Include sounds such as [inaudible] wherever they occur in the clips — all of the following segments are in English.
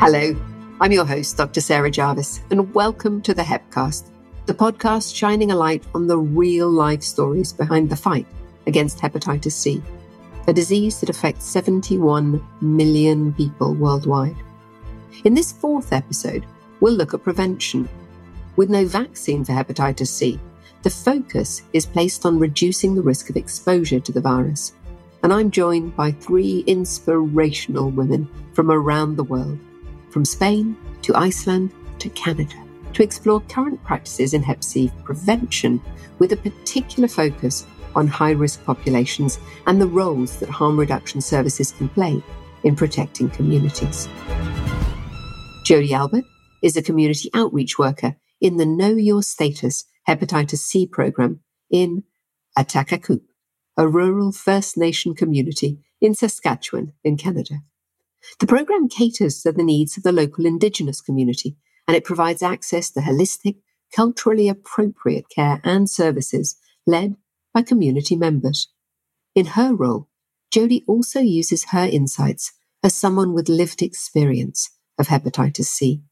Hello, I'm your host, Dr. Sarah Jarvis, and welcome to the Hepcast, the podcast shining a light on the real life stories behind the fight against hepatitis C, a disease that affects 71 million people worldwide. In this fourth episode, we'll look at prevention. With no vaccine for hepatitis C, the focus is placed on reducing the risk of exposure to the virus. And I'm joined by three inspirational women from around the world from Spain to Iceland to Canada, to explore current practices in Hep C prevention with a particular focus on high risk populations and the roles that harm reduction services can play in protecting communities. Jodie Albert is a community outreach worker in the Know Your Status Hepatitis C program in Ahtahkakoop, a rural First Nation community in Saskatchewan in Canada. The program caters to the needs of the local Indigenous community and it provides access to holistic, culturally appropriate care and services led by community members. In her role, Jodie also uses her insights as someone with lived experience of hepatitis C.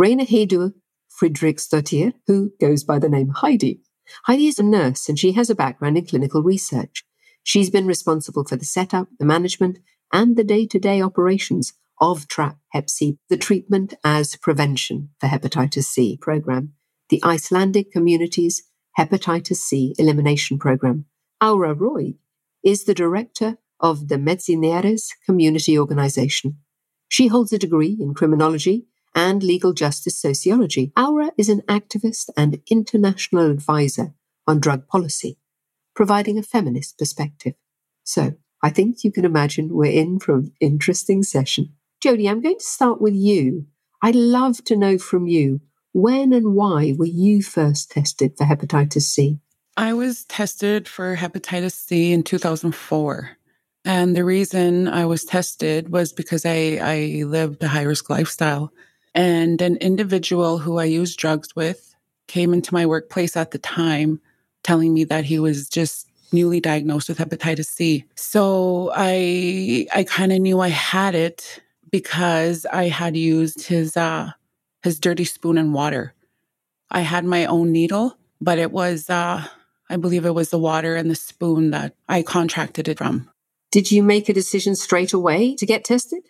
Raina Heidur Fridriksdottir, who goes by the name Heidi. Heidi is a nurse and she has a background in clinical research. She's been responsible for the setup, the management, and the day to day operations of TRAP Hep C, the treatment as prevention for hepatitis C program, the Icelandic community's hepatitis C elimination program. Aura Roig is the director of the Metzineres community organization. She holds a degree in criminology and legal justice sociology. Aura is an activist and international advisor on drug policy, providing a feminist perspective. So, I think you can imagine we're in for an interesting session. Jodie, I'm going to start with you. I'd love to know from you when and why were you first tested for hepatitis C? I was tested for hepatitis C in 2004. And the reason I was tested was because I, I lived a high risk lifestyle. And an individual who I used drugs with came into my workplace at the time telling me that he was just newly diagnosed with hepatitis C. So I I kind of knew I had it because I had used his uh his dirty spoon and water. I had my own needle, but it was uh I believe it was the water and the spoon that I contracted it from. Did you make a decision straight away to get tested?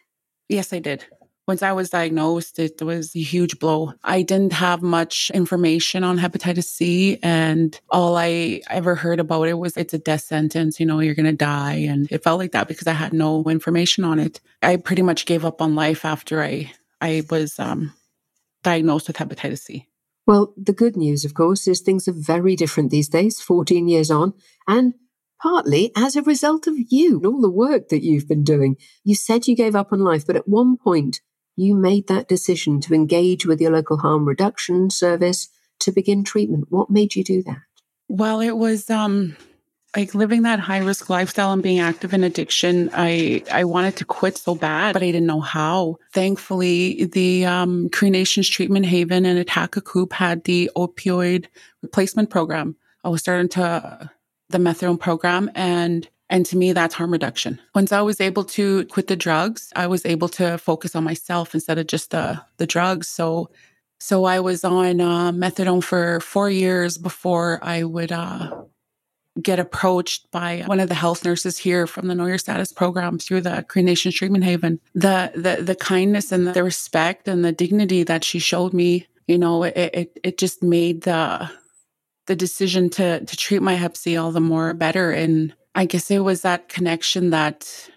Yes, I did. Once I was diagnosed, it was a huge blow. I didn't have much information on hepatitis C, and all I ever heard about it was it's a death sentence, you know, you're going to die. And it felt like that because I had no information on it. I pretty much gave up on life after I, I was um, diagnosed with hepatitis C. Well, the good news, of course, is things are very different these days, 14 years on. And partly as a result of you and all the work that you've been doing. You said you gave up on life, but at one point you made that decision to engage with your local harm reduction service to begin treatment. What made you do that? Well, it was um like living that high risk lifestyle and being active in addiction. I I wanted to quit so bad, but I didn't know how. Thankfully, the um, Cree Nations Treatment Haven and Ahtahkakoop had the opioid replacement program. I was starting to the methadone program and and to me, that's harm reduction. Once I was able to quit the drugs, I was able to focus on myself instead of just the, the drugs. So, so I was on uh, methadone for four years before I would uh, get approached by one of the health nurses here from the Know Your Status program through the Cree Nations Treatment Haven. The, the, the kindness and the respect and the dignity that she showed me, you know, it, it, it just made the, the decision to, to treat my Hep C all the more better. And I guess it was that connection that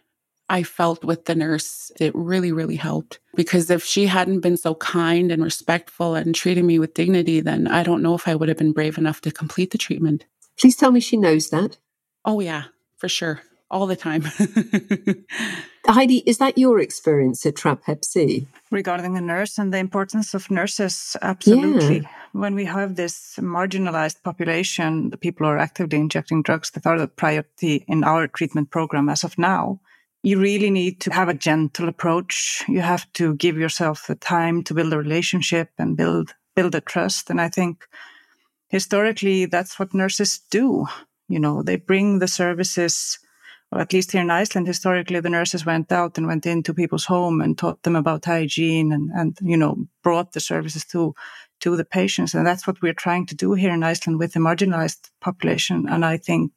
I felt with the nurse. It really, really helped because if she hadn't been so kind and respectful and treating me with dignity, then I don't know if I would have been brave enough to complete the treatment. Please tell me she knows that. Oh, yeah, for sure. All the time. [laughs] Heidi, is that your experience at TRAP Hep C? Regarding the nurse and the importance of nurses, absolutely. Yeah. When we have this marginalized population, the people are actively injecting drugs that are the priority in our treatment program as of now, you really need to have a gentle approach. You have to give yourself the time to build a relationship and build build a trust. And I think historically that's what nurses do. You know, they bring the services well, at least here in Iceland, historically, the nurses went out and went into people's home and taught them about hygiene and, and, you know, brought the services to, to the patients. And that's what we're trying to do here in Iceland with the marginalized population. And I think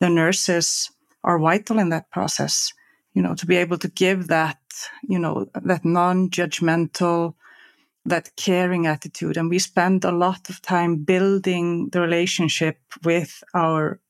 the nurses are vital in that process, you know, to be able to give that, you know, that non-judgmental, that caring attitude. And we spend a lot of time building the relationship with our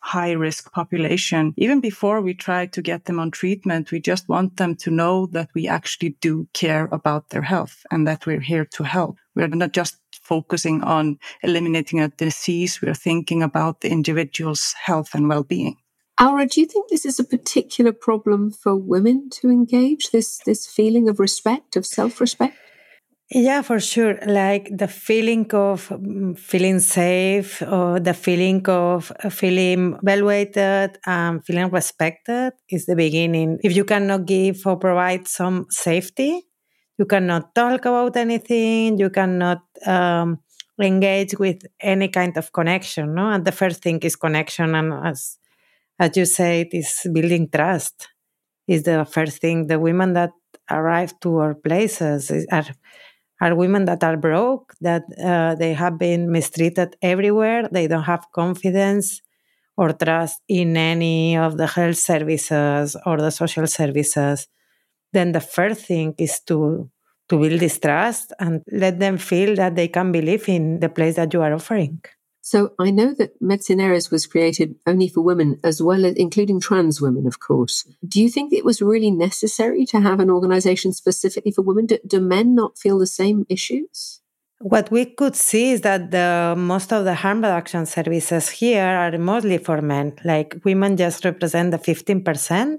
high risk population. Even before we try to get them on treatment, we just want them to know that we actually do care about their health and that we're here to help. We're not just focusing on eliminating a disease. We're thinking about the individual's health and well-being. Aura, do you think this is a particular problem for women to engage this this feeling of respect, of self-respect? Yeah, for sure. Like the feeling of mm, feeling safe or the feeling of feeling evaluated and feeling respected is the beginning. If you cannot give or provide some safety, you cannot talk about anything, you cannot um, engage with any kind of connection. No? And the first thing is connection. And as, as you said, it is building trust is the first thing. The women that arrive to our places are are women that are broke, that uh, they have been mistreated everywhere. They don't have confidence or trust in any of the health services or the social services. Then the first thing is to to build this trust and let them feel that they can believe in the place that you are offering. So I know that Metzineres was created only for women, as well as including trans women, of course. Do you think it was really necessary to have an organization specifically for women? Do, do men not feel the same issues? What we could see is that the, most of the harm reduction services here are mostly for men. Like women just represent the 15%,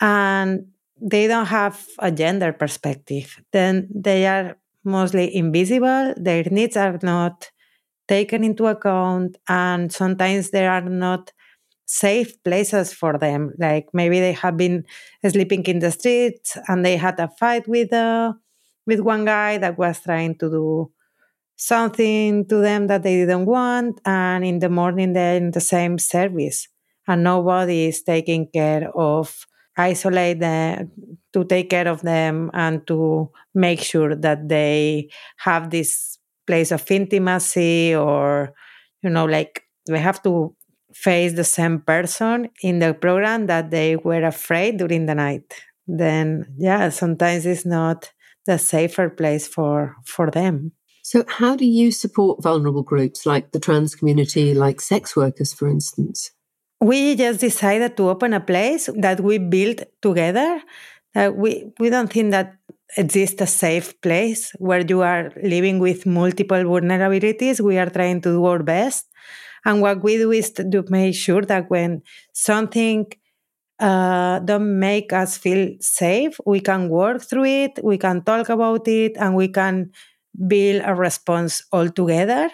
and they don't have a gender perspective. Then they are mostly invisible, their needs are not taken into account and sometimes there are not safe places for them. Like maybe they have been sleeping in the streets and they had a fight with uh, with one guy that was trying to do something to them that they didn't want and in the morning they're in the same service and nobody is taking care of isolate them to take care of them and to make sure that they have this place of intimacy or you know like we have to face the same person in the program that they were afraid during the night. Then yeah sometimes it's not the safer place for for them. So how do you support vulnerable groups like the trans community like sex workers for instance? We just decided to open a place that we built together that we we don't think that exist a safe place where you are living with multiple vulnerabilities. We are trying to do our best. And what we do is to make sure that when something uh, don't make us feel safe, we can work through it, we can talk about it, and we can build a response all together,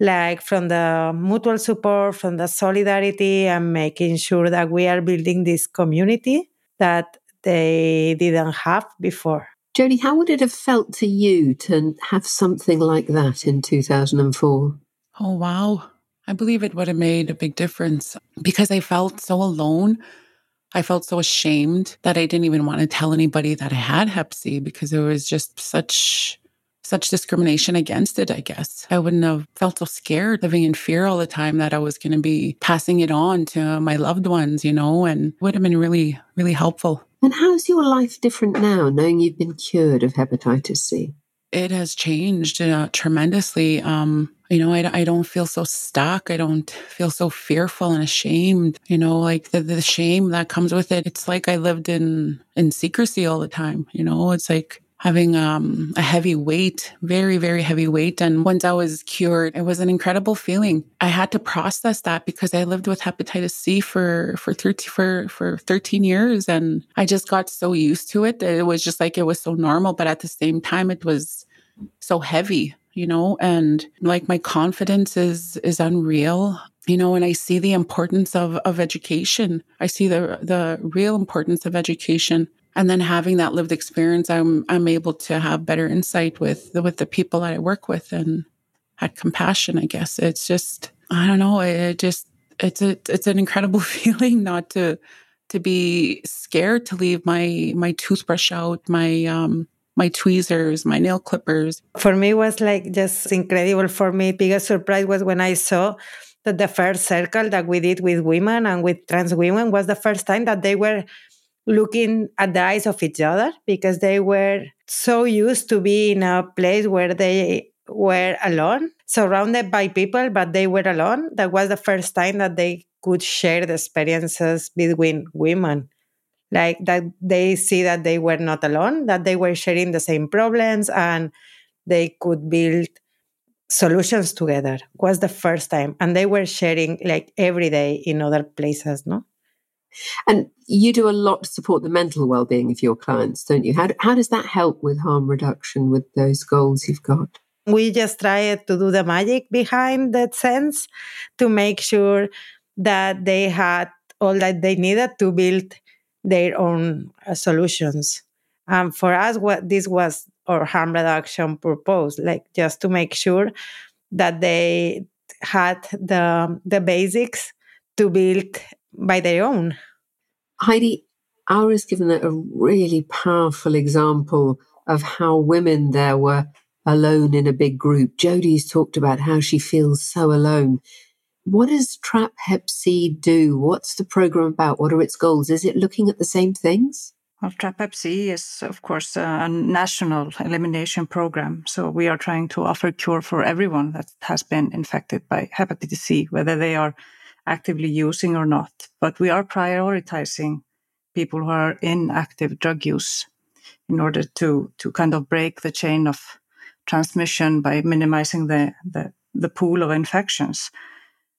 like from the mutual support, from the solidarity, and making sure that we are building this community that they didn't have before. Jodie, how would it have felt to you to have something like that in 2004? Oh, wow. I believe it would have made a big difference because I felt so alone. I felt so ashamed that I didn't even want to tell anybody that I had hep C because it was just such such discrimination against it, I guess. I wouldn't have felt so scared living in fear all the time that I was going to be passing it on to my loved ones, you know, and would have been really, really helpful. And how's your life different now, knowing you've been cured of hepatitis C? It has changed uh, tremendously. Um, you know, I, I don't feel so stuck. I don't feel so fearful and ashamed. You know, like the, the shame that comes with it. It's like I lived in in secrecy all the time. You know, it's like having um, a heavy weight, very, very heavy weight. And once I was cured, it was an incredible feeling. I had to process that because I lived with hepatitis C for, for 13, for, for 13 years. And I just got so used to it. That it was just like, it was so normal. But at the same time, it was so heavy, you know, and like my confidence is, is unreal you know, and I see the importance of, of education. I see the, the real importance of education and then having that lived experience i'm i'm able to have better insight with the, with the people that i work with and had compassion i guess it's just i don't know it just it's a it's an incredible [laughs] feeling not to to be scared to leave my my toothbrush out, my um my tweezers, my nail clippers. For me, was like just incredible. For me, biggest surprise was when I saw that the first circle that we did with women and with trans women was the first time that they were looking at the eyes of each other because they were so used to be in a place where they were alone, surrounded by people, but they were alone. That was the first time that they could share the experiences between women. Like that they see that they were not alone, that they were sharing the same problems and they could build solutions together was the first time and they were sharing like every day in other places no and you do a lot to support the mental well-being of your clients don't you? How, how does that help with harm reduction with those goals you've got? We just try to do the magic behind that sense to make sure that they had all that they needed to build their own uh, solutions. And for us what this was or harm reduction purpose, like just to make sure that they had the the basics to build by their own. Heidi, Aura's given a really powerful example of how women there were alone in a big group. Jodie's talked about how she feels so alone. What does Trap Hep C do? What's the program about? What are its goals? Is it looking at the same things? Well, TRAP-HEP-C is, of course, a national elimination program. So we are trying to offer cure for everyone that has been infected by hepatitis C, whether they are actively using or not. But we are prioritizing people who are in active drug use in order to, to kind of break the chain of transmission by minimizing the, the, the pool of infections.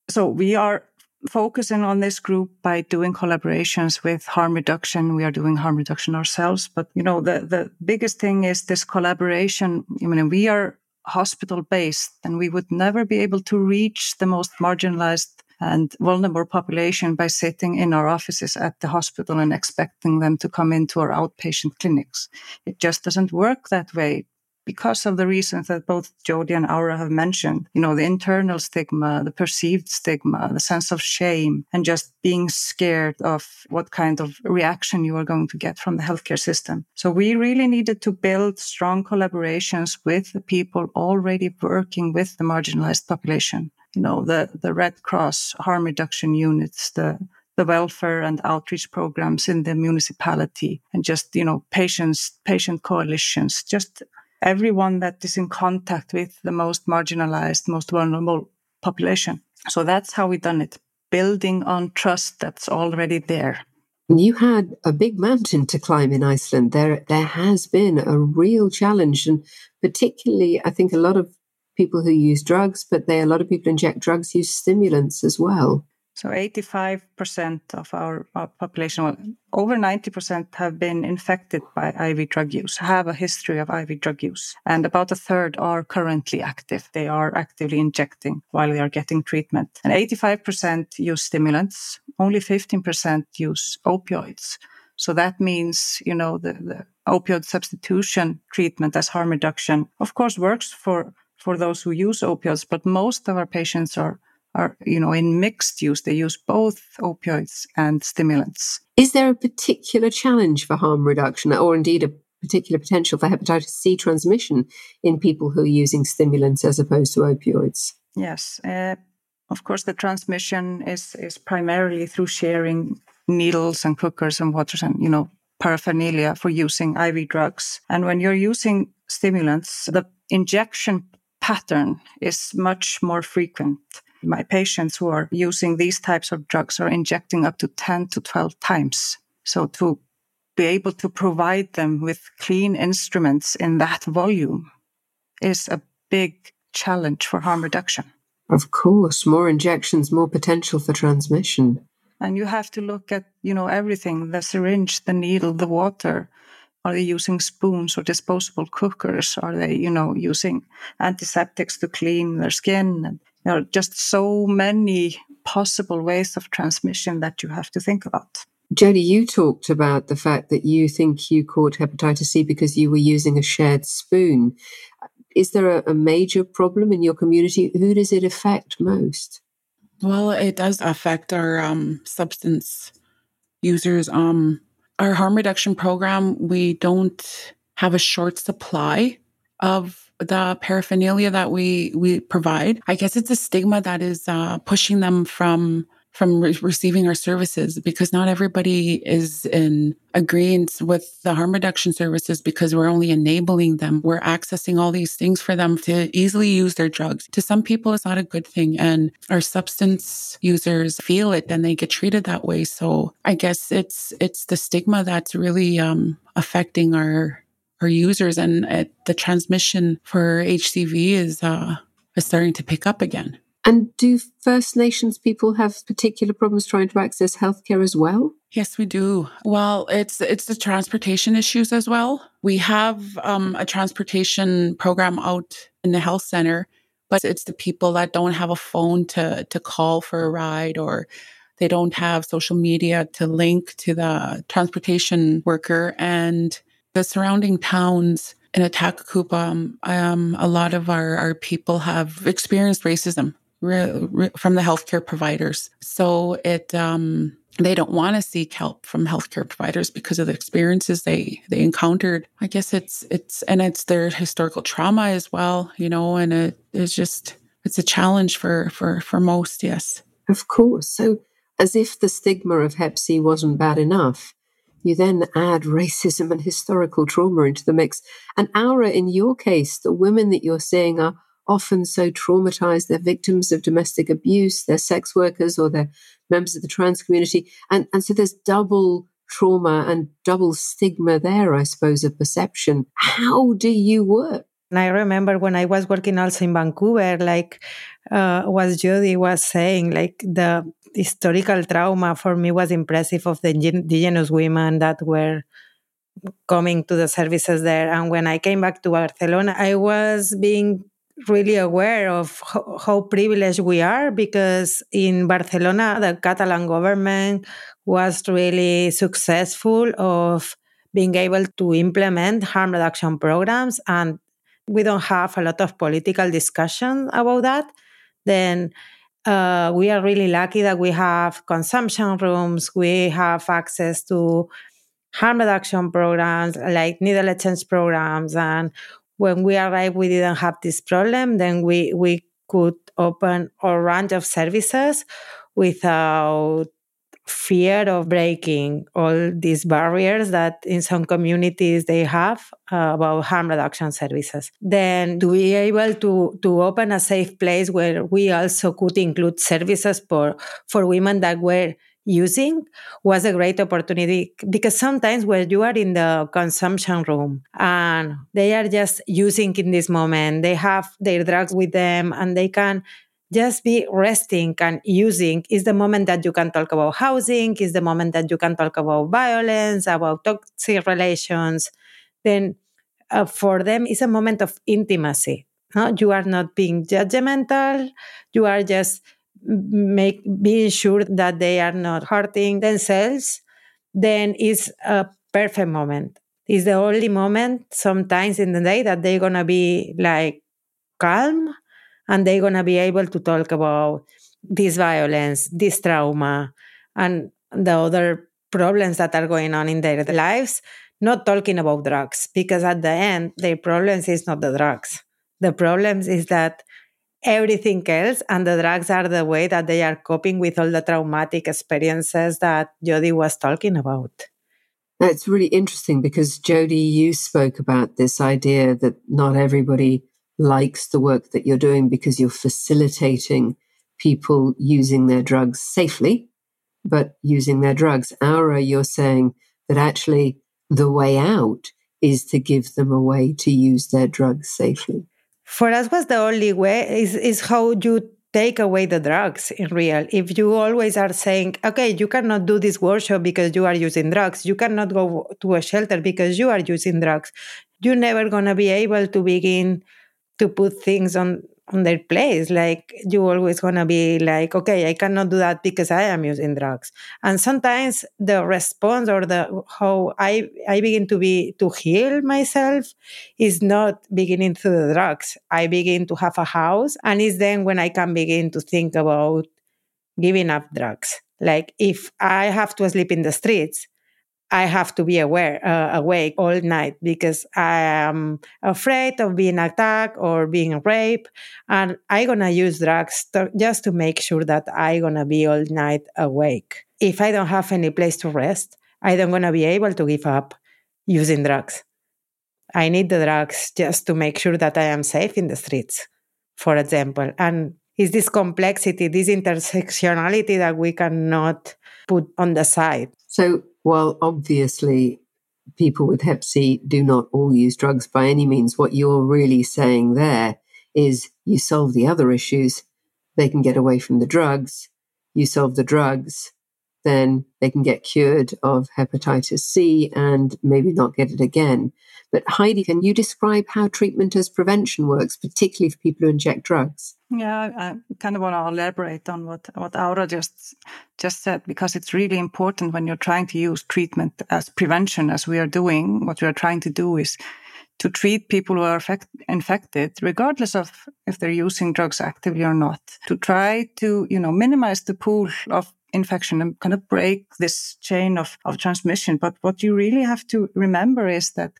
So we are focusing on this group by doing collaborations with harm reduction. We are doing harm reduction ourselves. But, you know, the, the biggest thing is this collaboration. I mean, we are hospital based and we would never be able to reach the most marginalized and vulnerable population by sitting in our offices at the hospital and expecting them to come into our outpatient clinics. It just doesn't work that way because of the reasons that both Jodie and Aura have mentioned, you know, the internal stigma, the perceived stigma, the sense of shame, and just being scared of what kind of reaction you are going to get from the healthcare system. So we really needed to build strong collaborations with the people already working with the marginalized population. You know, the, the Red Cross harm reduction units, the the welfare and outreach programs in the municipality and just you know patients patient coalitions just everyone that is in contact with the most marginalized, most vulnerable population. So that's how we done it, building on trust that's already there. You had a big mountain to climb in Iceland. There, there has been a real challenge, and particularly, I think a lot of people who use drugs, but they a lot of people inject drugs use stimulants as well. So 85% of our, population, well, over 90% have been infected by IV drug use, have a history of IV drug use. And about a third are currently active. They are actively injecting while they are getting treatment. And 85% use stimulants. Only 15% use opioids. So that means, you know, the, the opioid substitution treatment as harm reduction, of course, works for, for those who use opioids, but most of our patients are are, you know, in mixed use. They use both opioids and stimulants. Is there a particular challenge for harm reduction or indeed a particular potential for hepatitis C transmission in people who are using stimulants as opposed to opioids? Yes. Uh, of course, the transmission is, is primarily through sharing needles and cookers and waters and, you know, paraphernalia for using IV drugs. And when you're using stimulants, the injection pattern is much more frequent my patients who are using these types of drugs are injecting up to 10 to 12 times. So to be able to provide them with clean instruments in that volume is a big challenge for harm reduction. Of course, more injections, more potential for transmission. And you have to look at, you know, everything, the syringe, the needle, the water. Are they using spoons or disposable cookers? Are they, you know, using antiseptics to clean their skin? there are just so many possible ways of transmission that you have to think about. Jodie, you talked about the fact that you think you caught hepatitis C because you were using a shared spoon. Is there a, a major problem in your community? Who does it affect most? Well, it does affect our um, substance users. Um, our harm reduction program, we don't have a short supply of the paraphernalia that we we provide. I guess it's a stigma that is uh, pushing them from from re- receiving our services because not everybody is in agreement with the harm reduction services because we're only enabling them. We're accessing all these things for them to easily use their drugs. To some people, it's not a good thing. And our substance users feel it and they get treated that way. So I guess it's, it's the stigma that's really, um, affecting our, our users and uh, the transmission for HCV is, uh, is starting to pick up again. And do First Nations people have particular problems trying to access healthcare as well? Yes, we do. Well, it's it's the transportation issues as well. We have um, a transportation program out in the health center, but it's the people that don't have a phone to to call for a ride or they don't have social media to link to the transportation worker and the surrounding towns in Ahtahkakoop, um, um, a lot of our, our people have experienced racism re- re- from the healthcare providers. So it, um, they don't want to seek help from healthcare providers because of the experiences they they encountered. I guess it's it's and it's their historical trauma as well, you know, and it is just it's a challenge for for for most. Yes, of course. So as if the stigma of Hep C wasn't bad enough, you then add racism and historical trauma into the mix. And Aura, in your case, the women that you're seeing are often so traumatized. They're victims of domestic abuse, they're sex workers, or they're members of the trans community. And, and so there's double trauma and double stigma there, I suppose, of perception. How do you work? And I remember when I was working also in Vancouver, like uh, what Jodie was saying, like the historical trauma for me was impressive of the indigenous women that were coming to the services there. And when I came back to Barcelona, I was being really aware of how, how privileged we are because in Barcelona, the Catalan government was really successful of being able to implement harm reduction programs and we don't have a lot of political discussion about that. Then uh, we are really lucky that we have consumption rooms we have access to harm reduction programs like needle exchange programs and when we arrived, we didn't have this problem. Then we, we could open a range of services without fear of breaking all these barriers that in some communities they have uh, about harm reduction services then to be able to to open a safe place where we also could include services for for women that were using was a great opportunity because sometimes when you are in the consumption room and they are just using in this moment, they have their drugs with them and they can just be resting and using is the moment that you can talk about housing, is the moment that you can talk about violence, about toxic relations. Then uh, for them, it's a moment of intimacy. No? You are not being judgmental. You are just make being sure that they are not hurting themselves, then it's a perfect moment. It's the only moment sometimes in the day that they're gonna be like calm and they're gonna be able to talk about this violence, this trauma, and the other problems that are going on in their lives, not talking about drugs, because at the end, their problems is not the drugs. The problems is that everything else. And the drugs are the way that they are coping with all the traumatic experiences that Jodie was talking about. That's really interesting because Jodie, you spoke about this idea that not everybody likes the work that you're doing because you're facilitating people using their drugs safely, but using their drugs. Aura, you're saying that actually the way out is to give them a way to use their drugs safely for us was the only way is, is how you take away the drugs in real. If you always are saying okay you cannot do this workshop because you are using drugs. You cannot go to a shelter because you are using drugs. You're never going to be able to begin to put things on on their place. Like you always gonna be like, okay, I cannot do that because I am using drugs. And sometimes the response or the how I I begin to be to heal myself is not beginning through the drugs. I begin to have a house, and it's then when I can begin to think about giving up drugs. Like if I have to sleep in the streets, I have to be aware, uh, awake all night because I am afraid of being attacked or being raped, and I'm gonna use drugs to, just to make sure that I'm gonna be all night awake. If I don't have any place to rest, I don't gonna be able to give up using drugs. I need the drugs just to make sure that I am safe in the streets, for example. And it's this complexity, this intersectionality that we cannot put on the side. So, while obviously people with Hep C do not all use drugs by any means, what you're really saying there is you solve the other issues, they can get away from the drugs. You solve the drugs, then they can get cured of hepatitis C and maybe not get it again. But Heidi, can you describe how treatment as prevention works, particularly for people who inject drugs? Yeah, I kind of want to elaborate on what, what Aura just just said because it's really important when you're trying to use treatment as prevention, as we are doing. What we are trying to do is to treat people who are affect, infected, regardless of if they're using drugs actively or not, to try to, you know, minimize the pool of infection and kind of break this chain of, of transmission. But what you really have to remember is that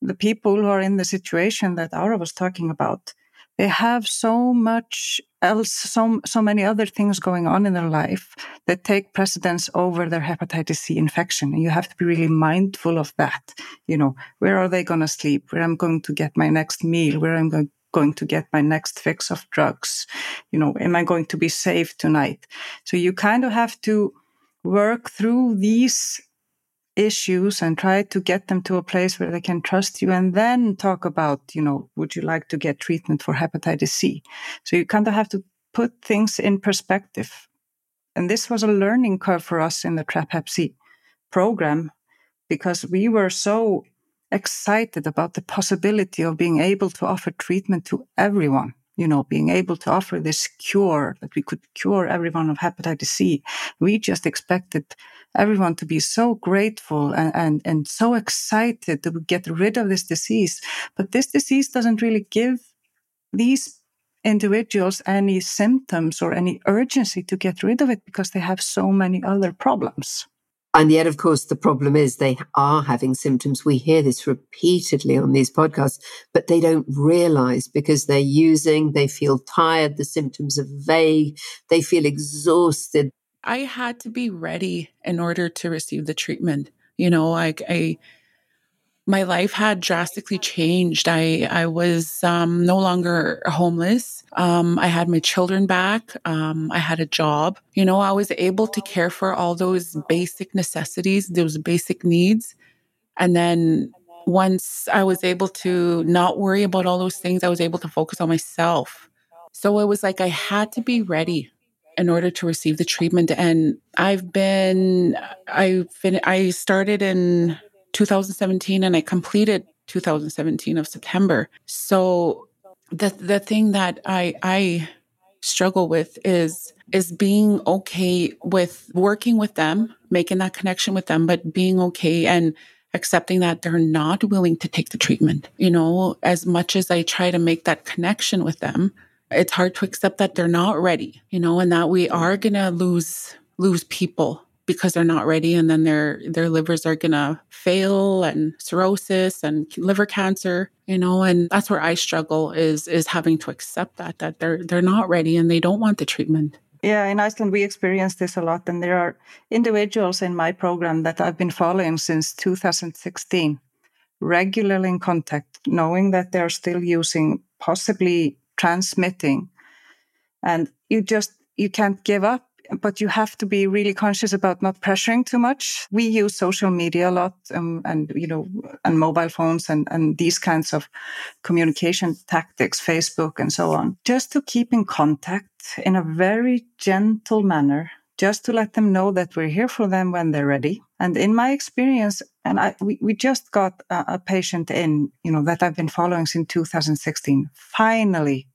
the people who are in the situation that Aura was talking about, they have so much else, so, so many other things going on in their life that take precedence over their hepatitis C infection. And you have to be really mindful of that. You know, where are they going to sleep? Where I'm going to get my next meal? Where I'm going going to get my next fix of drugs? You know, am I going to be safe tonight? So you kind of have to work through these issues and try to get them to a place where they can trust you and then talk about, you know, would you like to get treatment for hepatitis C? So you kind of have to put things in perspective. And this was a learning curve for us in the TRAP Hep C program because we were so excited about the possibility of being able to offer treatment to everyone you know, being able to offer this cure that we could cure everyone of hepatitis C. We just expected everyone to be so grateful and, and, and so excited to get rid of this disease. But this disease doesn't really give these individuals any symptoms or any urgency to get rid of it because they have so many other problems. And yet, of course, the problem is they are having symptoms. We hear this repeatedly on these podcasts, but they don't realize because they're using, they feel tired, the symptoms are vague, they feel exhausted. I had to be ready in order to receive the treatment. You know, like I, my life had drastically changed. I I was um, no longer homeless. Um, I had my children back. Um, I had a job. You know, I was able to care for all those basic necessities, those basic needs, and then once I was able to not worry about all those things, I was able to focus on myself. So it was like I had to be ready in order to receive the treatment. And I've been, I've been, I started in 2017 and I completed 2017 of September. So the the thing that I I struggle with is is being okay with working with them, making that connection with them, but being okay and accepting that they're not willing to take the treatment. You know, as much as I try to make that connection with them, it's hard to accept that they're not ready, you know, and that we are going to lose lose people because they're not ready and then their their livers are going to fail and cirrhosis and liver cancer you know and that's where i struggle is is having to accept that that they're they're not ready and they don't want the treatment yeah, in Iceland, we experience this a lot. And there are individuals in my program that I've been following since 2016, regularly in contact, knowing that they're still using, possibly transmitting. And you just, you can't give up but you have to be really conscious about not pressuring too much. We use social media a lot, um, and you know, and mobile phones and and these kinds of communication tactics, Facebook and so on, just to keep in contact in a very gentle manner. Just to let them know that we're here for them when they're ready. And in my experience, and I, we, we just got a, a patient in, you know, that I've been following since 2016. Finally,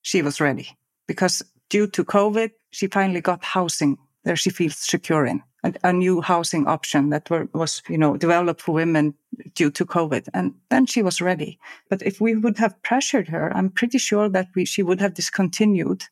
she was ready because due to COVID, she finally got housing that she feels secure in. A, a new housing option that were, was, you know, developed for women due to COVID. And then she was ready. But if we would have pressured her, I'm pretty sure that we, she would have discontinued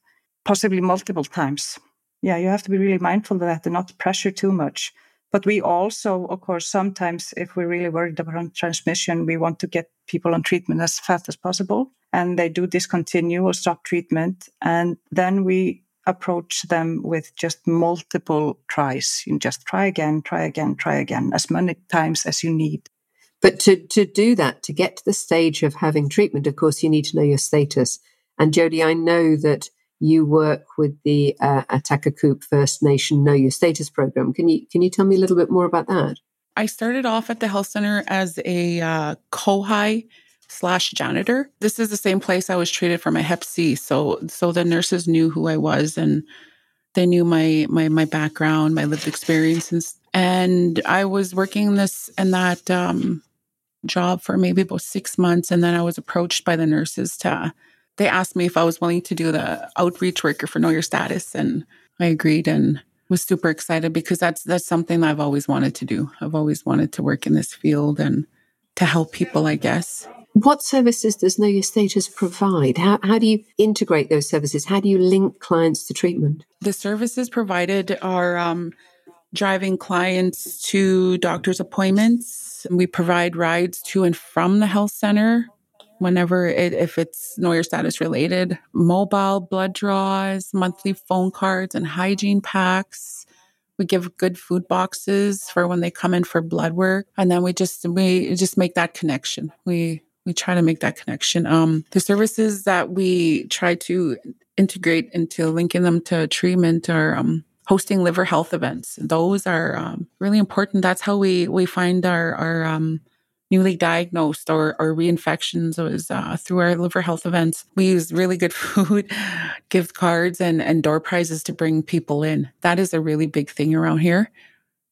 possibly multiple times. yeah, you have to be really mindful of that and not pressure too much. But we also, of course, sometimes if we're really worried about transmission, we want to get people on treatment as fast as possible. And they do discontinue or stop treatment. And then we approach them with just multiple tries. You just try again, try again, try again, as many times as you need. But to, to do that, to get to the stage of having treatment, of course, you need to know your status. And Jodie, I know that you work with the uh, Ahtahkakoop First Nation Know Your Status program. Can you can you tell me a little bit more about that? I started off at the health center as a uh, kohai slash janitor. This is the same place I was treated for my Hep C. So so the nurses knew who I was and they knew my my my background, my lived experiences, and I was working this and that um, job for maybe about six months, and then I was approached by the nurses to they asked me if I was willing to do the outreach worker for Know Your Status, and I agreed and was super excited because that's that's something I've always wanted to do. I've always wanted to work in this field and to help people, I guess. What services does Know Your Status provide? How, how do you integrate those services? How do you link clients to treatment? The services provided are um, driving clients to doctor's appointments. We provide rides to and from the health center whenever it, if it's know your status related, mobile blood draws, monthly phone cards and hygiene packs. We give good food boxes for when they come in for blood work. And then we just, we just make that connection. We, we try to make that connection. Um, the services that we try to integrate into linking them to treatment are, um, hosting liver health events. Those are um, really important. That's how we we find our our um, newly diagnosed or, or reinfections was uh, through our liver health events. We use really good [laughs] food, gift cards, and, and door prizes to bring people in. That is a really big thing around here.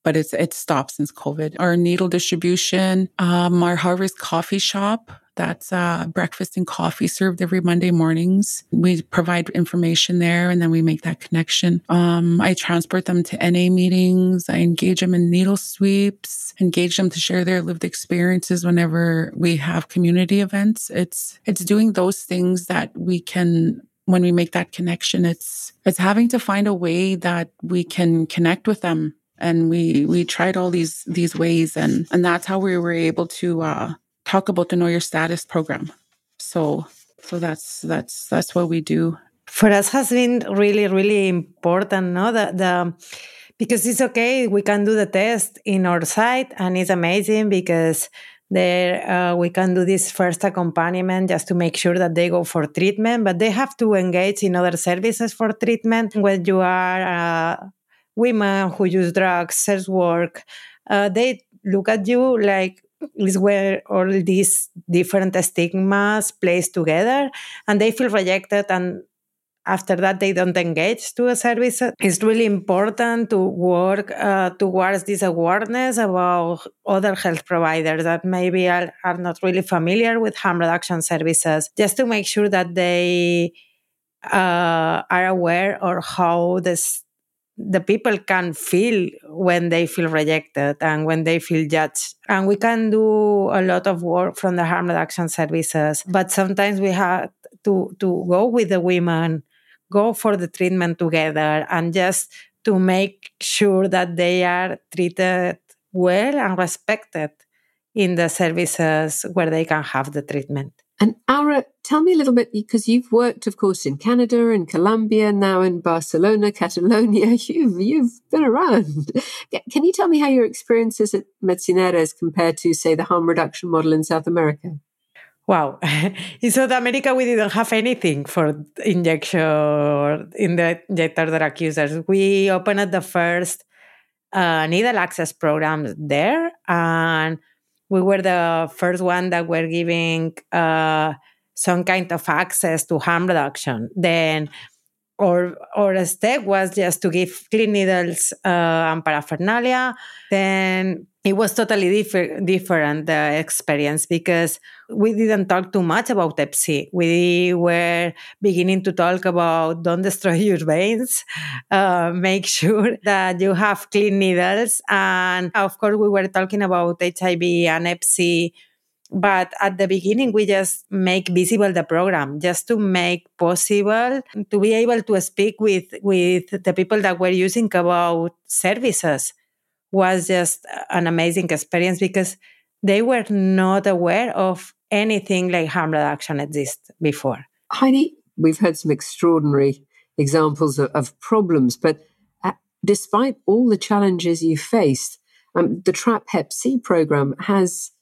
But it's it's stopped since COVID. Our needle distribution, um, our Harvest Coffee Shop that's uh, breakfast and coffee served every Monday mornings. We provide information there and then we make that connection. Um, I transport them to NA meetings. I engage them in needle sweeps, engage them to share their lived experiences whenever we have community events. It's, it's doing those things that we can when we make that connection it's it's having to find a way that we can connect with them and we we tried all these these ways and and that's how we were able to uh talk about the know your status program. So so that's that's that's what we do. For us has been really, really important, no? The the because it's okay, we can do the test in our site and it's amazing because there uh, we can do this first accompaniment just to make sure that they go for treatment but they have to engage in other services for treatment when you are uh, women who use drugs sex work uh, they look at you like is where all these different stigmas place together and they feel rejected and after that they don't engage to a service. It's really important to work uh, towards this awareness about other health providers that maybe are, are not really familiar with harm reduction services just to make sure that they uh, are aware of how this the people can feel when they feel rejected and when they feel judged. And we can do a lot of work from the harm reduction services, but sometimes we have to, to go with the women, go for the treatment together, and just to make sure that they are treated well and respected in the services where they can have the treatment. And Aura, tell me a little bit because you've worked, of course, in Canada and Colombia, now in Barcelona, Catalonia. [laughs] You've you've been around. Can you tell me how your experiences at Metzineres compare to, say, the harm reduction model in South America? Wow. [laughs] in South America, we didn't have anything for injection in the injector drug users. We opened the first uh, needle access program there, and we were the first one that were giving uh, some kind of access to harm reduction. Then or or a step was just to give clean needles uh, and paraphernalia. Then it was totally different the experience because we didn't talk too much about C. We were beginning to talk about don't destroy [laughs] your veins, uh, make sure that you have clean needles, and of course we were talking about HIV and C but at the beginning we just make visible the program just to make possible to be able to speak with with the people that were using about services was just an amazing experience because they were not aware of anything like harm reduction exists before. Heidi we've had some extraordinary examples of, of problems but uh, despite all the challenges you faced um, the trap hep c program has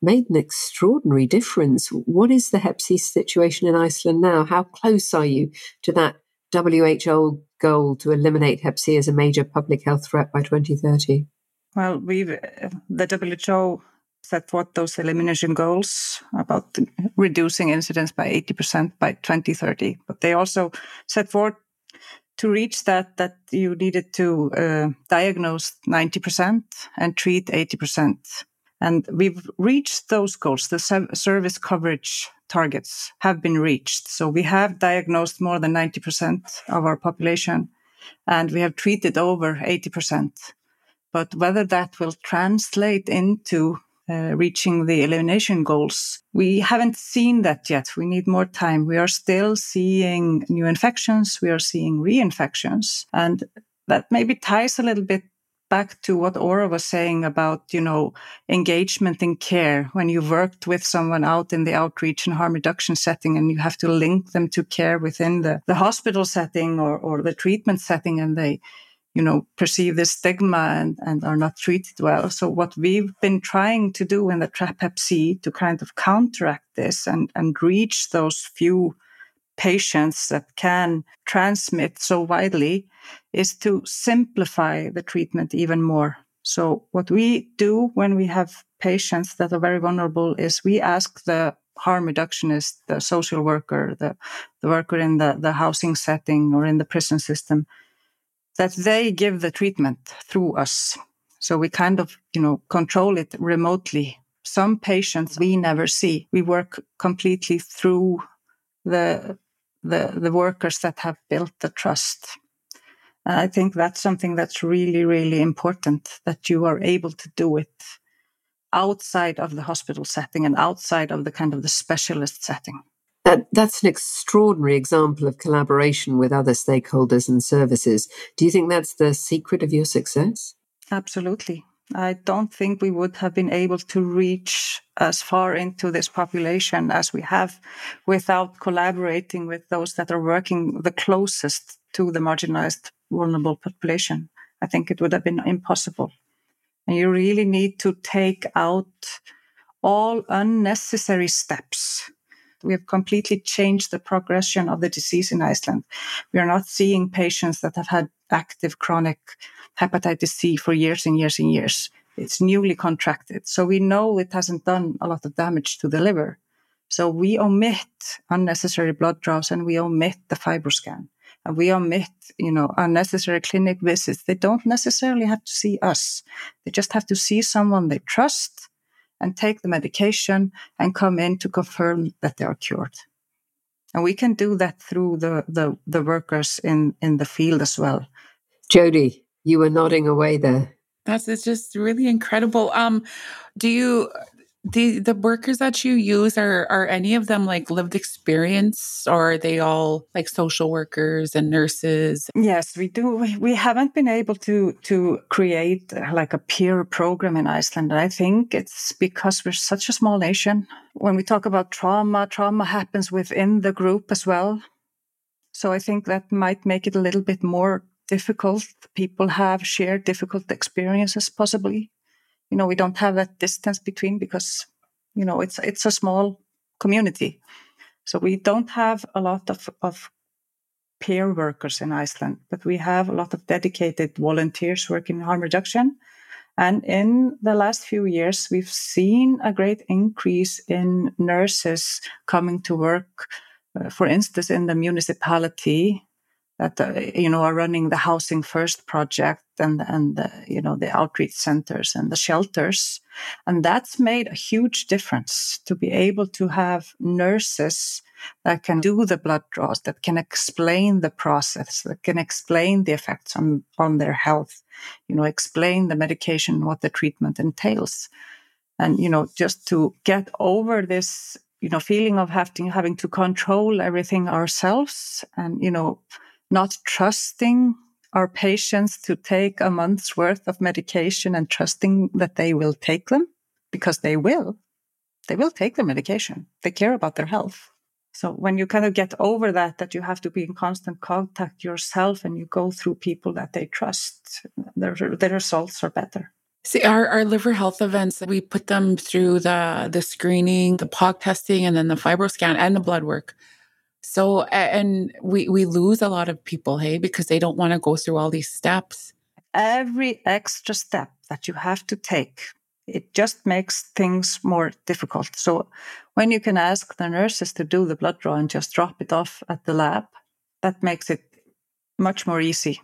made an extraordinary difference. What is the Hep C situation in Iceland now? How close are you to that WHO goal to eliminate Hep C as a major public health threat by 2030? Well, we've the WHO set forth those elimination goals about reducing incidence by 80% by 2030, but they also set forth to reach that that you needed to uh, diagnose 90% and treat 80% and we've reached those goals. The service coverage targets have been reached. So we have diagnosed more than 90% of our population and we have treated over 80%. But whether that will translate into uh, reaching the elimination goals, we haven't seen that yet. We need more time. We are still seeing new infections. We are seeing reinfections. And that maybe ties a little bit back to what Aura was saying about, you know, engagement in care when you worked with someone out in the outreach and harm reduction setting and you have to link them to care within the, the hospital setting or, or the treatment setting and they, you know, perceive this stigma and, and are not treated well. So what we've been trying to do in the TRAP C to kind of counteract this and, and reach those few patients that can transmit so widely is to simplify the treatment even more. So what we do when we have patients that are very vulnerable is we ask the harm reductionist, the social worker, the, the worker in the, the housing setting or in the prison system, that they give the treatment through us. So we kind of, you know, control it remotely. Some patients we never see. We work completely through the the, the workers that have built the trust. I think that's something that's really, really important that you are able to do it outside of the hospital setting and outside of the kind of the specialist setting. That, that's an extraordinary example of collaboration with other stakeholders and services. Do you think that's the secret of your success? Absolutely. I don't think we would have been able to reach as far into this population as we have without collaborating with those that are working the closest to the marginalized vulnerable population. I think it would have been impossible. And you really need to take out all unnecessary steps. We have completely changed the progression of the disease in Iceland. We are not seeing patients that have had active chronic hepatitis C for years and years and years. It's newly contracted. So we know it hasn't done a lot of damage to the liver. So we omit unnecessary blood draws and we omit the FibroScan and we omit, you know, unnecessary clinic visits. They don't necessarily have to see us. They just have to see someone they trust and take the medication and come in to confirm that they are cured. And we can do that through the, the, the workers in, in the field as well. Jodie, you were nodding away there. That's it's just really incredible. Um, do you the the workers that you use are are any of them like lived experience or are they all like social workers and nurses yes we do we haven't been able to to create uh, like a peer program in iceland i think it's because we're such a small nation when we talk about trauma trauma happens within the group as well so i think that might make it a little bit more difficult. People have shared difficult experiences, possibly. You know, we don't have that distance between because, you know, it's it's a small community. So we don't have a lot of, of peer workers in Iceland, but we have a lot of dedicated volunteers working in harm reduction. And in the last few years, we've seen a great increase in nurses coming to work, uh, for instance, in the municipality that uh, you know are running the housing first project and and you know the outreach centers and the shelters. And that's made a huge difference to be able to have nurses that can do the blood draws that can explain the process that can explain the effects on on their health you know explain the medication what the treatment entails. And, you know, just to get over this, you know, feeling of having, having to control everything ourselves and, you know, not trusting our patients to take a month's worth of medication and trusting that they will take them because they will. They will take their medication. They care about their health. So when you kind of get over that, that you have to be in constant contact yourself and you go through people that they trust, the, the results are better. See, our, our liver health events, we put them through the the screening, the POC testing, and then the fibroscan and the blood work. So, and we, we lose a lot of people, hey, because they don't want to go through all these steps. Every extra step that you have to take, it just makes things more difficult. So, when you can ask the nurses to do the blood draw and just drop it off at the lab, that makes it much more easy.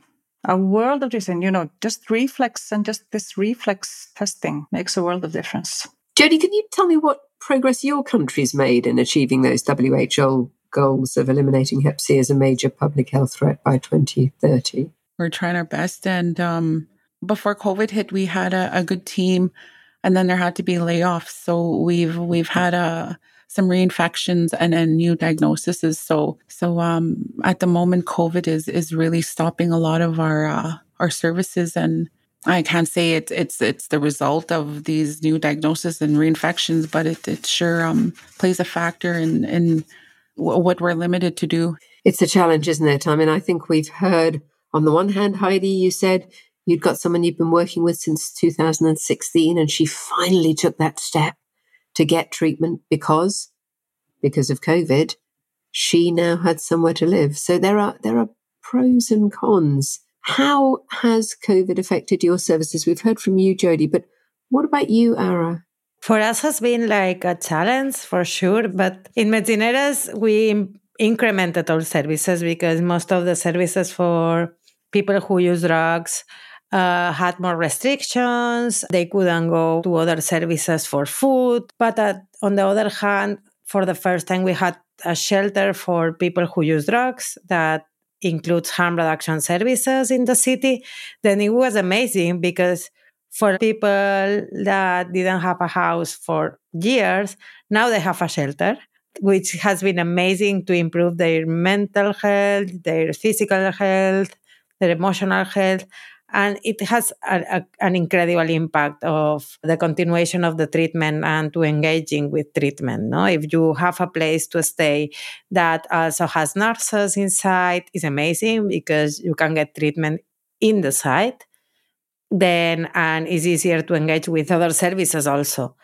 A world of difference, you know, just reflex and just this reflex testing makes a world of difference. Jodie, can you tell me what progress your country's made in achieving those WHO goals of eliminating Hep C as a major public health threat by 2030. We're trying our best. And um, before COVID hit, we had a, a, good team, and then there had to be layoffs. So we've we've had a uh, some reinfections and then new diagnoses. So so um, at the moment, COVID is is really stopping a lot of our uh, our services and. I can't say it's it's it's the result of these new diagnoses and reinfections, but it it sure um, plays a factor in in what we're limited to do. It's a challenge, isn't it? I mean, I think we've heard on the one hand, Heidi, you said you'd got someone you've been working with since 2016, and she finally took that step to get treatment because, because of COVID, she now had somewhere to live. So there are there are pros and cons. How has COVID affected your services? We've heard from you, Jodie, but what about you, Aura? For us has been like a challenge for sure, but in Metzineres we incremented our services because most of the services for people who use drugs uh, had more restrictions. They couldn't go to other services for food. But uh, on the other hand, for the first time, we had a shelter for people who use drugs that includes harm reduction services in the city. Then it was amazing because for people that didn't have a house for years, now they have a shelter, which has been amazing to improve their mental health, their physical health, their emotional health. And it has a, a, an incredible impact of the continuation of the treatment and to engaging with treatment. No? If you have a place to stay that also has nurses inside, is amazing because you can get treatment in the site then and it's easier to engage with other services also.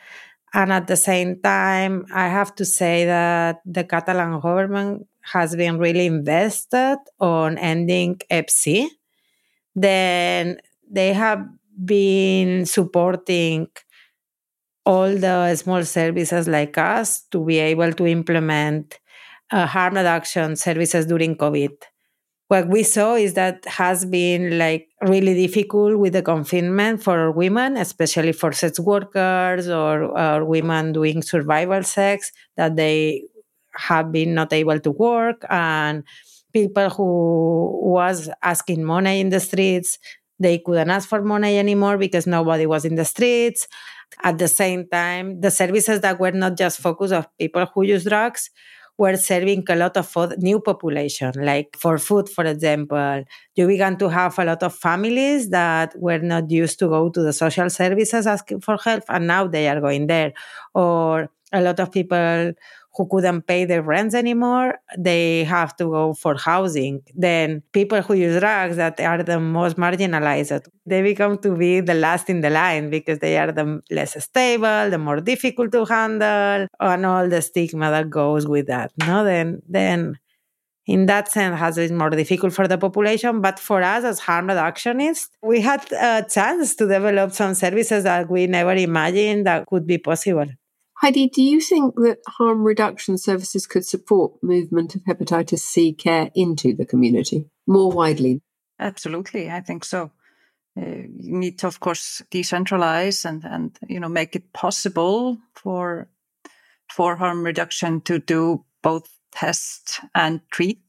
And at the same time, I have to say that the Catalan government has been really invested on ending C. Then they have been supporting all the small services like us to be able to implement uh, harm reduction services during COVID what we saw is that has been like really difficult with the confinement for women, especially for sex workers or, women doing survival sex, that they have been not able to work. And people who was asking money in the streets they couldn't ask for money anymore because nobody was in the streets. At the same time the services that were not just focused on people who use drugs were serving a lot of new population. Like for food, for example, you began to have a lot of families that were not used to go to the social services asking for help, and now they are going there. Or a lot of people who couldn't pay their rents anymore, they have to go for housing. Then people who use drugs that are the most marginalized, they become to be the last in the line because they are the less stable, the more difficult to handle, and all the stigma that goes with that. No, then then in that sense has been more difficult for the population but for us as harm reductionists we had a chance to develop some services that we never imagined that could be possible Heidi, do you think that harm reduction services could support movement of hepatitis C care into the community more widely? Absolutely, I think so. Uh, you need to, of course, decentralize and and you know make it possible for for harm reduction to do both test and treat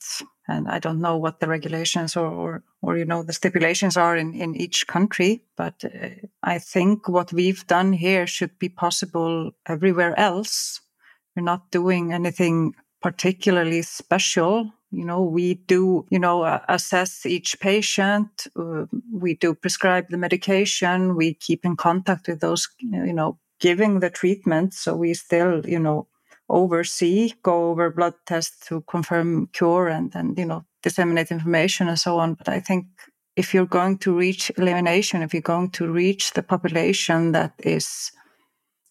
And I don't know what the regulations or, or, or you know, the stipulations are in, in each country. But uh, I think what we've done here should be possible everywhere else. We're not doing anything particularly special. You know, we do, you know, uh, assess each patient. Uh, we do prescribe the medication. We keep in contact with those, you know, giving the treatment. So we still, you know, oversee, go over blood tests to confirm cure and then, you know, disseminate information and so on. But I think if you're going to reach elimination, if you're going to reach the population that is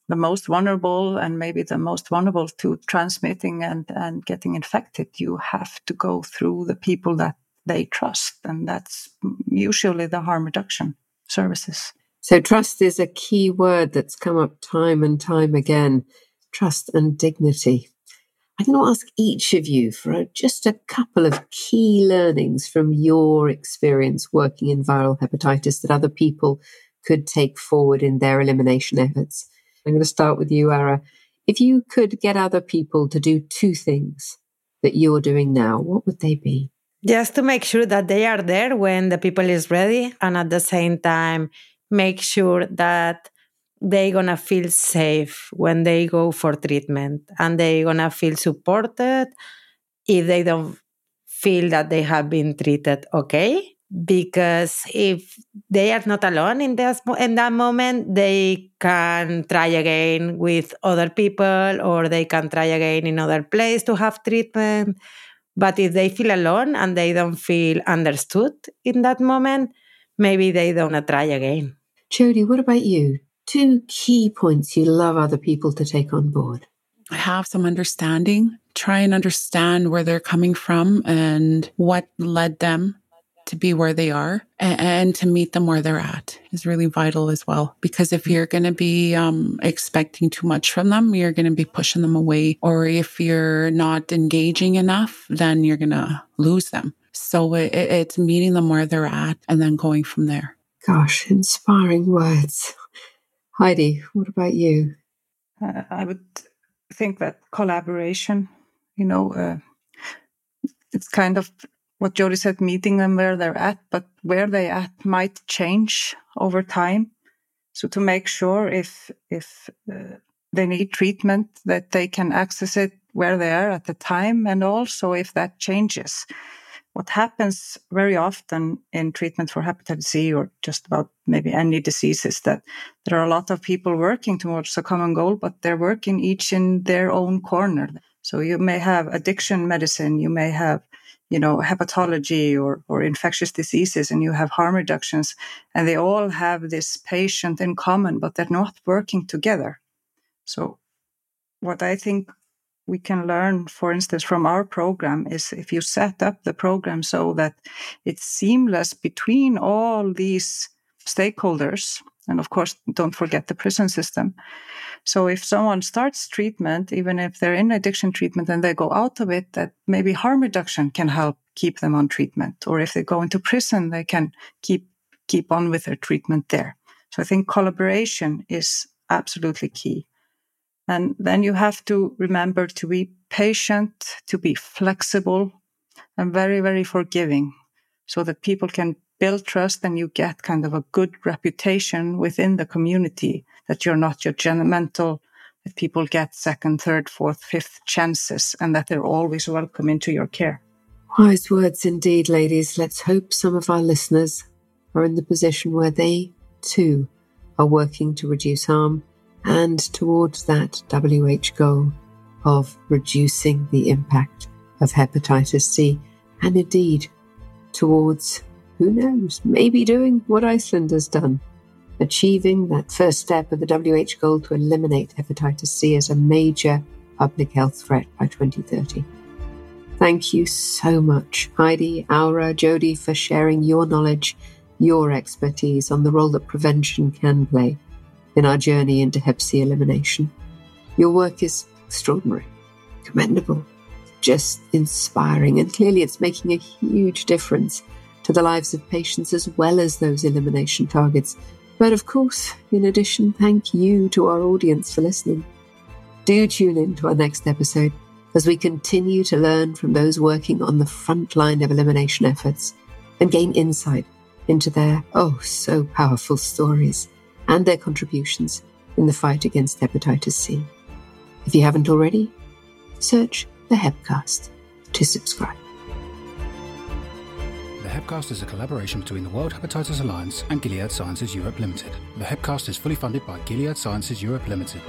the most vulnerable and maybe the most vulnerable to transmitting and, and getting infected, you have to go through the people that they trust. And that's usually the harm reduction services. So, trust is a key word that's come up time and time again trust and dignity. I'm going to ask each of you for just a couple of key learnings from your experience working in viral hepatitis that other people could take forward in their elimination efforts. I'm going to start with you, Aura. If you could get other people to do two things that you're doing now, what would they be? Just to make sure that they are there when the people is ready, and at the same time, make sure that they're gonna feel safe when they go for treatment and they're gonna feel supported if they don't feel that they have been treated okay because if they are not alone in this in that moment they can try again with other people or they can try again in other place to have treatment. But if they feel alone and they don't feel understood in that moment maybe they don't try again. Jodie what about you two key points you love other people to take on board have some understanding try and understand where they're coming from and what led them to be where they are and, and, to meet them where they're at is really vital as well. Because if you're going to be um, expecting too much from them, you're going to be pushing them away. Or if you're not engaging enough, then you're going to lose them. So it, it's meeting them where they're at and then going from there. Gosh, inspiring words. Heidi, what about you? Uh, I would think that collaboration, you know, uh, it's kind of what Jodie said, meeting them where they're at, but where they at might change over time. So to make sure if if uh, they need treatment that they can access it where they are at the time, and also if that changes. What happens very often in treatment for hepatitis C or just about maybe any disease is that there are a lot of people working towards a common goal, but they're working each in their own corner. So you may have addiction medicine, you may have you know, hepatology or, or infectious diseases and you have harm reductions and they all have this patient in common, but they're not working together. So what I think we can learn, for instance, from our program is if you set up the program so that it's seamless between all these stakeholders, and of course, don't forget the prison system, so if someone starts treatment, even if they're in addiction treatment and they go out of it, that maybe harm reduction can help keep them on treatment. Or if they go into prison, they can keep keep on with their treatment there. So I think collaboration is absolutely key. And then you have to remember to be patient, to be flexible, and very, very forgiving so that people can build trust and you get kind of a good reputation within the community that you're not judgmental, that people get second, third, fourth, fifth chances, and that they're always welcome into your care. Wise words indeed, ladies. Let's hope some of our listeners are in the position where they, too, are working to reduce harm and towards that WH goal of reducing the impact of hepatitis C and indeed towards, who knows, maybe doing what Iceland has done achieving that first step of the WHO goal to eliminate hepatitis C as a major public health threat by 2030. Thank you so much, Heidi, Aura, Jodie, for sharing your knowledge, your expertise on the role that prevention can play in our journey into Hep C elimination. Your work is extraordinary, commendable, just inspiring, and clearly it's making a huge difference to the lives of patients as well as those elimination targets but of course, in addition, thank you to our audience for listening. Do tune in to our next episode as we continue to learn from those working on the front line of elimination efforts and gain insight into their oh so powerful stories and their contributions in the fight against hepatitis C. If you haven't already, search the Hepcast to subscribe. The Hepcast is a collaboration between the World Hepatitis Alliance and Gilead Sciences Europe Limited. The Hepcast is fully funded by Gilead Sciences Europe Limited.